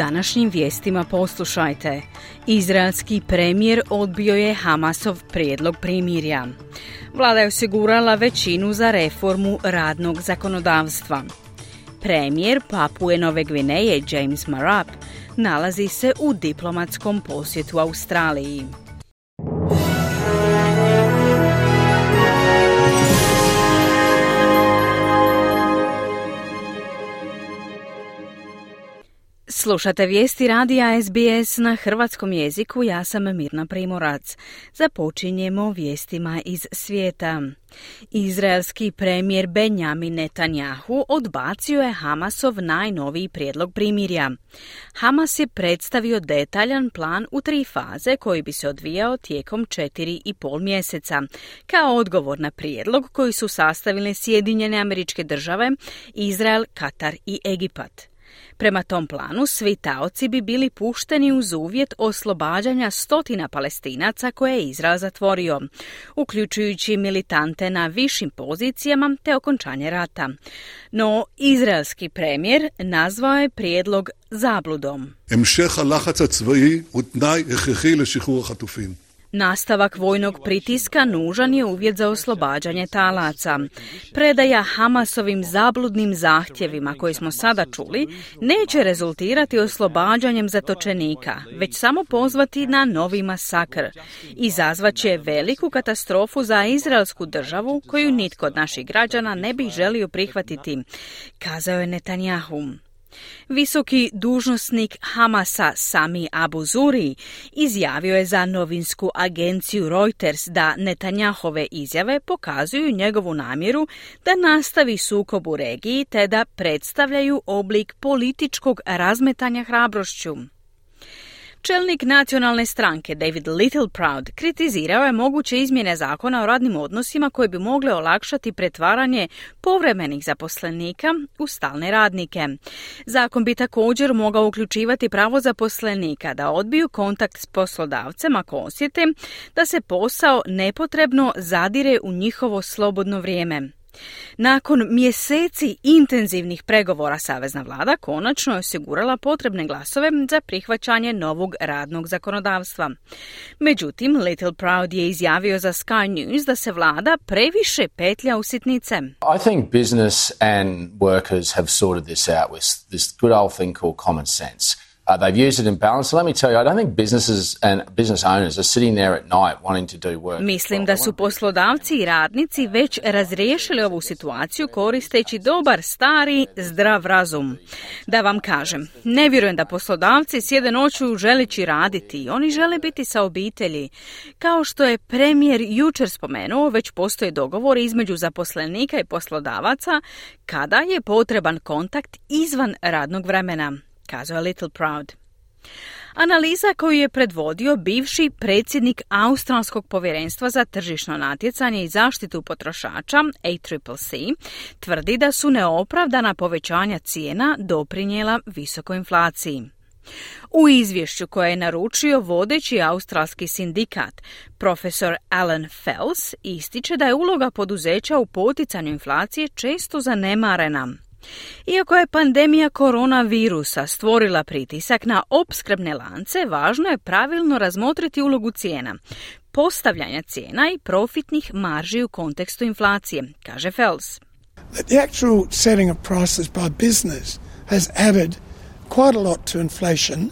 Današnjim vijestima poslušajte. Izraelski premijer odbio je Hamasov prijedlog primirja. Vlada je osigurala većinu za reformu radnog zakonodavstva. Premijer Papue Nove Gvineje James Marap nalazi se u diplomatskom posjetu Australiji. Slušate vijesti radija SBS na hrvatskom jeziku, ja sam Mirna Primorac. Započinjemo vijestima iz svijeta. Izraelski premijer Benjamin Netanjahu odbacio je Hamasov najnoviji prijedlog primirja. Hamas je predstavio detaljan plan u tri faze koji bi se odvijao tijekom četiri i pol mjeseca, kao odgovor na prijedlog koji su sastavile Sjedinjene američke države, Izrael, Katar i Egipat. Prema tom planu svi taoci bi bili pušteni uz uvjet oslobađanja stotina palestinaca koje je Izrael zatvorio, uključujući militante na višim pozicijama te okončanje rata. No, izraelski premijer nazvao je prijedlog zabludom. Nastavak vojnog pritiska nužan je uvjet za oslobađanje talaca. Predaja Hamasovim zabludnim zahtjevima koje smo sada čuli neće rezultirati oslobađanjem zatočenika, već samo pozvati na novi masakr. Izazvaće veliku katastrofu za izraelsku državu koju nitko od naših građana ne bi želio prihvatiti, kazao je Netanjahu. Visoki dužnosnik Hamasa Sami Abu Zuri izjavio je za novinsku agenciju Reuters da Netanjahove izjave pokazuju njegovu namjeru da nastavi sukob u regiji te da predstavljaju oblik političkog razmetanja hrabrošću. Čelnik nacionalne stranke David Littleproud kritizirao je moguće izmjene zakona o radnim odnosima koje bi mogle olakšati pretvaranje povremenih zaposlenika u stalne radnike. Zakon bi također mogao uključivati pravo zaposlenika da odbiju kontakt s poslodavcem ako osjete da se posao nepotrebno zadire u njihovo slobodno vrijeme. Nakon mjeseci intenzivnih pregovora Savezna vlada konačno je osigurala potrebne glasove za prihvaćanje novog radnog zakonodavstva. Međutim, Little Proud je izjavio za Sky News da se vlada previše petlja u sitnice. I think business and workers have sorted this out with this good old thing called common sense. Uh, they've used it in balance. So let me tell you, I don't think businesses and business owners are sitting there at night wanting to do work. Mislim da su poslodavci i radnici već razriješili ovu situaciju koristeći dobar, stari, zdrav razum. Da vam kažem, ne vjerujem da poslodavci sjede noću želeći raditi. Oni žele biti sa obitelji. Kao što je premijer jučer spomenuo, već postoje dogovor između zaposlenika i poslodavaca kada je potreban kontakt izvan radnog vremena kazao Little Proud. Analiza koju je predvodio bivši predsjednik Australskog povjerenstva za tržišno natjecanje i zaštitu potrošača ACCC tvrdi da su neopravdana povećanja cijena doprinijela visokoj inflaciji. U izvješću koje je naručio vodeći australski sindikat, profesor Alan Fells ističe da je uloga poduzeća u poticanju inflacije često zanemarena. Iako je pandemija koronavirusa stvorila pritisak na opskrbne lance, važno je pravilno razmotriti ulogu cijena, postavljanja cijena i profitnih marži u kontekstu inflacije, kaže Fels. The actual setting of prices by business has added quite a lot to inflation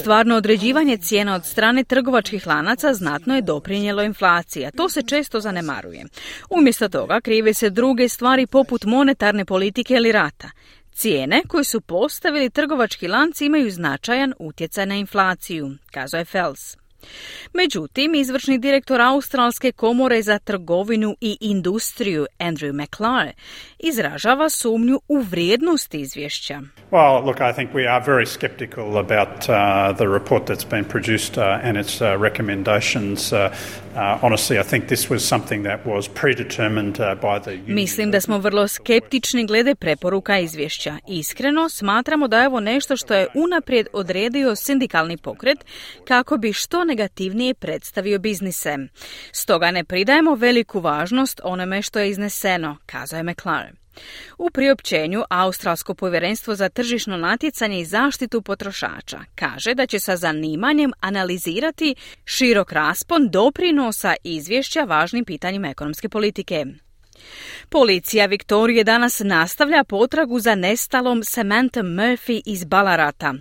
Stvarno određivanje cijena od strane trgovačkih lanaca znatno je doprinjelo inflaciji, to se često zanemaruje. Umjesto toga krive se druge stvari poput monetarne politike ili rata. Cijene koje su postavili trgovački lanci imaju značajan utjecaj na inflaciju, kazao je Fels. Međutim, izvršni direktor Australske komore za trgovinu i industriju Andrew McClure izražava sumnju u vrijednost izvješća. Well, look, I think we are very skeptical about uh, the report that's been produced uh, and its uh, recommendations. Uh, uh, honestly, I think this was something that was predetermined uh, by the Mislim da smo vrlo skeptični glede preporuka izvješća. Iskreno, smatramo da je ovo nešto što je unaprijed odredio sindikalni pokret kako bi što negativnije predstavio biznise. Stoga ne pridajemo veliku važnost onome što je izneseno, kazao je McLaren. U priopćenju Australsko povjerenstvo za tržišno natjecanje i zaštitu potrošača kaže da će sa zanimanjem analizirati širok raspon doprinosa izvješća važnim pitanjima ekonomske politike. Policija Viktorije danas nastavlja potragu za nestalom Samantha Murphy iz Balarata.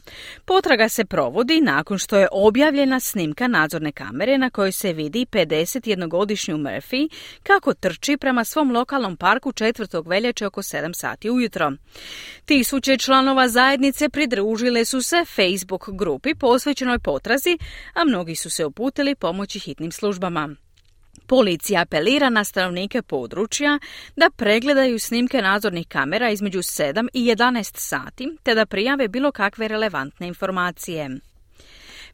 Potraga se provodi nakon što je objavljena snimka nadzorne kamere na kojoj se vidi 51-godišnju Murphy kako trči prema svom lokalnom parku 4. veljače oko 7 sati ujutro. Tisuće članova zajednice pridružile su se Facebook grupi posvećenoj potrazi, a mnogi su se uputili pomoći hitnim službama. Policija apelira na stanovnike područja da pregledaju snimke nadzornih kamera između 7 i 11 sati te da prijave bilo kakve relevantne informacije.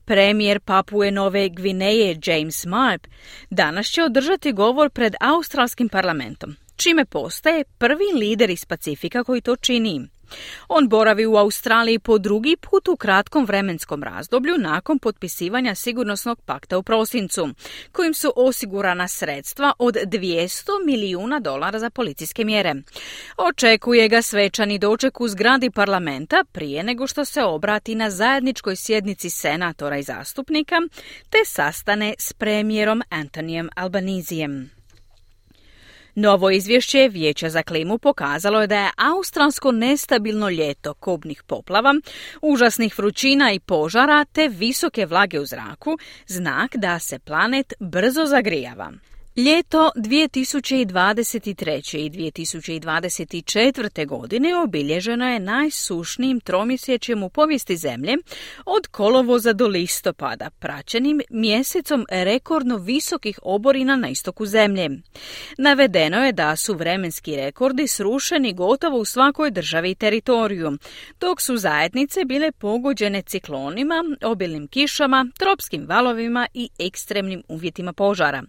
Premijer Papue Nove Gvineje James Marp danas će održati govor pred australskim parlamentom, čime postaje prvi lider iz Pacifika koji to čini. On boravi u Australiji po drugi put u kratkom vremenskom razdoblju nakon potpisivanja sigurnosnog pakta u prosincu, kojim su osigurana sredstva od 200 milijuna dolara za policijske mjere. Očekuje ga svečani doček u zgradi parlamenta prije nego što se obrati na zajedničkoj sjednici senatora i zastupnika te sastane s premijerom Antonijem Albanizijem. Novo izvješće Vijeća za klimu pokazalo je da je australsko nestabilno ljeto kobnih poplava, užasnih vrućina i požara te visoke vlage u zraku znak da se planet brzo zagrijava. Ljeto 2023. i 2024. godine obilježeno je najsušnijim tromjesečjem u povijesti zemlje od kolovoza do listopada, praćenim mjesecom rekordno visokih oborina na istoku zemlje. Navedeno je da su vremenski rekordi srušeni gotovo u svakoj državi i teritoriju, dok su zajednice bile pogođene ciklonima, obilnim kišama, tropskim valovima i ekstremnim uvjetima požara.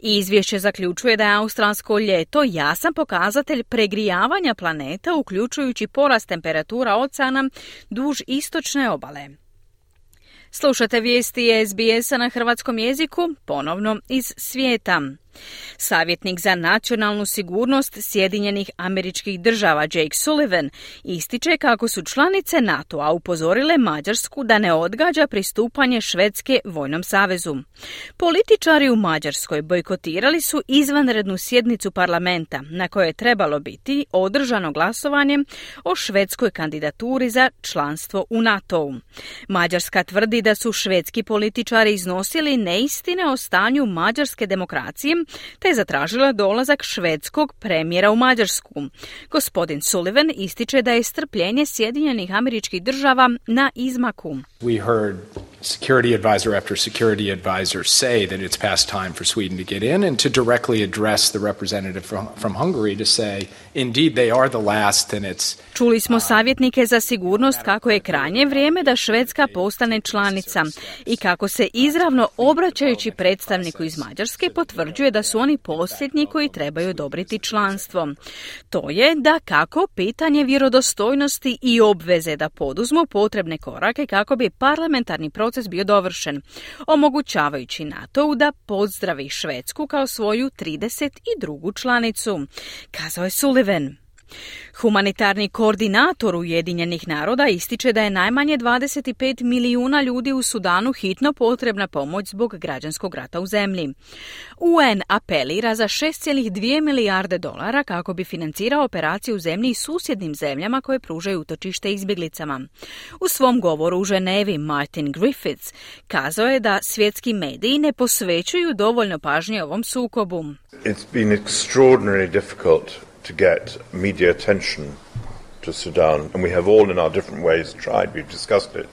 Izvješće zaključuje da je australsko ljeto jasan pokazatelj pregrijavanja planeta uključujući porast temperatura oceana duž istočne obale. Slušate vijesti SBS-a na hrvatskom jeziku, ponovno iz svijeta. Savjetnik za nacionalnu sigurnost Sjedinjenih američkih država Jake Sullivan ističe kako su članice NATO-a upozorile Mađarsku da ne odgađa pristupanje Švedske vojnom savezu. Političari u Mađarskoj bojkotirali su izvanrednu sjednicu parlamenta na kojoj je trebalo biti održano glasovanje o švedskoj kandidaturi za članstvo u NATO-u. Mađarska tvrdi da su švedski političari iznosili neistine o stanju mađarske demokracije te je zatražila dolazak švedskog premijera u Mađarsku. Gospodin Sullivan ističe da je strpljenje Sjedinjenih američkih država na izmaku. We security advisor after security advisor say that it's past time for Sweden to get in and to directly address the representative from, from Hungary to say indeed they are the last and it's Čuli smo savjetnike za sigurnost kako je krajnje vrijeme da Švedska postane članica i kako se izravno obraćajući predstavniku iz Mađarske potvrđuje da su oni posljednji koji trebaju odobriti članstvo. To je da kako pitanje vjerodostojnosti i obveze da poduzmu potrebne korake kako bi parlamentarni proces bio dovršen, omogućavajući NATO-u da pozdravi Švedsku kao svoju 32. članicu, kazao je Sullivan. Humanitarni koordinator Ujedinjenih naroda ističe da je najmanje 25 milijuna ljudi u Sudanu hitno potrebna pomoć zbog građanskog rata u zemlji. UN apelira za 6,2 milijarde dolara kako bi financirao operaciju u zemlji i susjednim zemljama koje pružaju utočište izbjeglicama. U svom govoru u Ženevi Martin Griffiths kazao je da svjetski mediji ne posvećuju dovoljno pažnje ovom sukobu. It's been extraordinarily difficult to get media attention to Sudan, and we have all in our different ways tried, we've discussed it.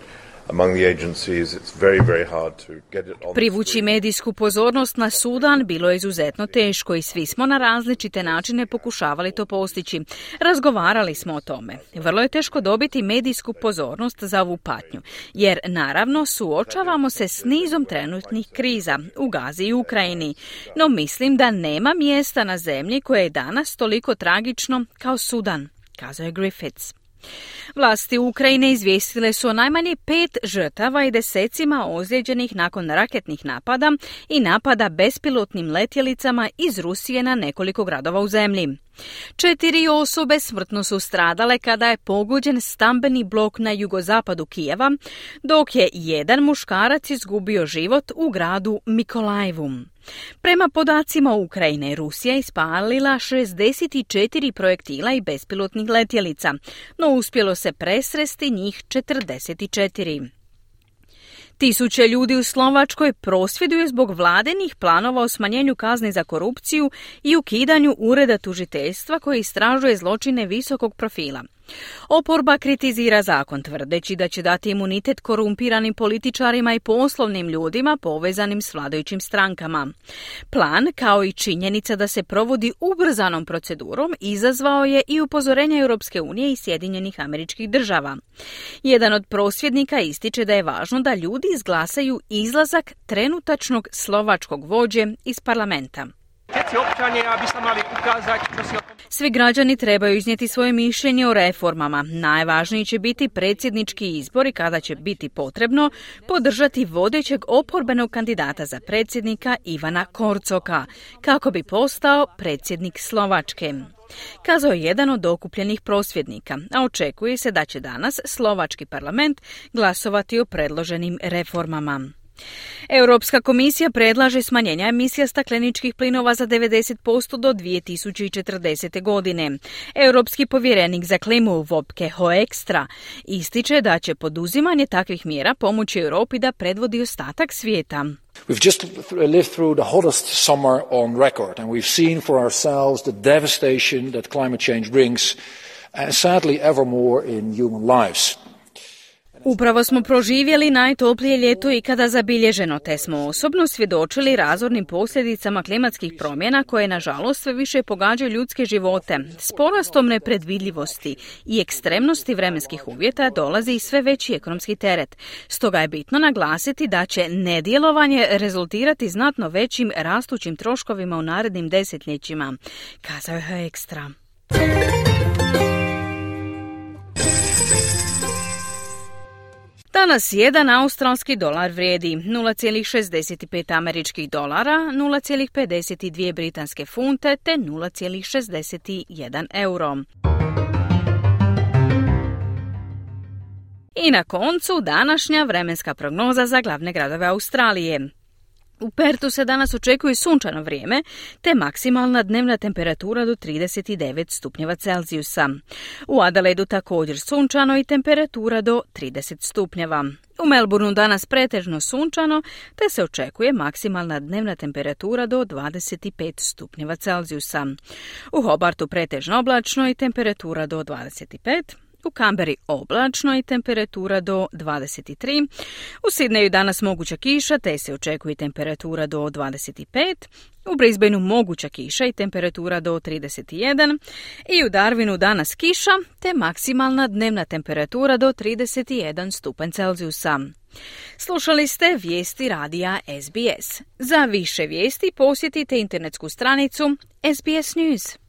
Privući medijsku pozornost na Sudan bilo je izuzetno teško i svi smo na različite načine pokušavali to postići. Razgovarali smo o tome. Vrlo je teško dobiti medijsku pozornost za ovu patnju, jer naravno suočavamo se s nizom trenutnih kriza u Gazi i Ukrajini, no mislim da nema mjesta na zemlji koje je danas toliko tragično kao Sudan, kazao je Griffiths. Vlasti Ukrajine izvijestile su o najmanje pet žrtava i desecima ozlijeđenih nakon raketnih napada i napada bespilotnim letjelicama iz Rusije na nekoliko gradova u zemlji. Četiri osobe smrtno su stradale kada je pogođen stambeni blok na jugozapadu Kijeva, dok je jedan muškarac izgubio život u gradu Mikolajevu. Prema podacima Ukrajine, Rusija ispalila 64 projektila i bespilotnih letjelica, no uspjelo se presresti njih 44. Tisuće ljudi u Slovačkoj prosvjeduju zbog vladenih planova o smanjenju kazni za korupciju i ukidanju ureda tužiteljstva koji istražuje zločine visokog profila. Oporba kritizira zakon tvrdeći da će dati imunitet korumpiranim političarima i poslovnim ljudima povezanim s vladajućim strankama. Plan, kao i činjenica da se provodi ubrzanom procedurom, izazvao je i upozorenja Europske unije i Sjedinjenih američkih država. Jedan od prosvjednika ističe da je važno da ljudi izglasaju izlazak trenutačnog slovačkog vođe iz parlamenta. Svi građani trebaju iznijeti svoje mišljenje o reformama. Najvažniji će biti predsjednički izbori kada će biti potrebno podržati vodećeg oporbenog kandidata za predsjednika Ivana Korcoka, kako bi postao predsjednik Slovačke. Kazao je jedan od okupljenih prosvjednika, a očekuje se da će danas Slovački parlament glasovati o predloženim reformama. Europska komisija predlaže smanjenja emisija stakleničkih plinova za 90% do 2040. godine. Europski povjerenik za klimu Vopke Hoekstra ističe da će poduzimanje takvih mjera pomoći Europi da predvodi ostatak svijeta. We've just lived through the hottest summer on record and we've seen for ourselves the devastation that climate change brings, sadly ever more in human lives. Upravo smo proživjeli najtoplije ljeto i kada zabilježeno, te smo osobno svjedočili razornim posljedicama klimatskih promjena koje nažalost sve više pogađaju ljudske živote. S porastom nepredvidljivosti i ekstremnosti vremenskih uvjeta dolazi i sve veći ekonomski teret. Stoga je bitno naglasiti da će nedjelovanje rezultirati znatno većim rastućim troškovima u narednim desetljećima, kazao je ekstra. Danas jedan australski dolar vrijedi 0,65 američkih dolara, 0,52 britanske funte te 0,61 euro. I na koncu današnja vremenska prognoza za glavne gradove Australije. U Pertu se danas očekuje sunčano vrijeme, te maksimalna dnevna temperatura do 39 stupnjeva Celzijusa. U Adelaidu također sunčano i temperatura do 30 stupnjeva. U Melbourneu danas pretežno sunčano, te se očekuje maksimalna dnevna temperatura do 25 stupnjeva Celzijusa. U Hobartu pretežno oblačno i temperatura do 25 u Kamberi oblačno i temperatura do 23. U Sidneju danas moguća kiša te se očekuje temperatura do 25. U Brisbaneu moguća kiša i temperatura do 31. I u Darwinu danas kiša te maksimalna dnevna temperatura do 31 stupanj Celzijusa. Slušali ste vijesti radija SBS. Za više vijesti posjetite internetsku stranicu SBS News.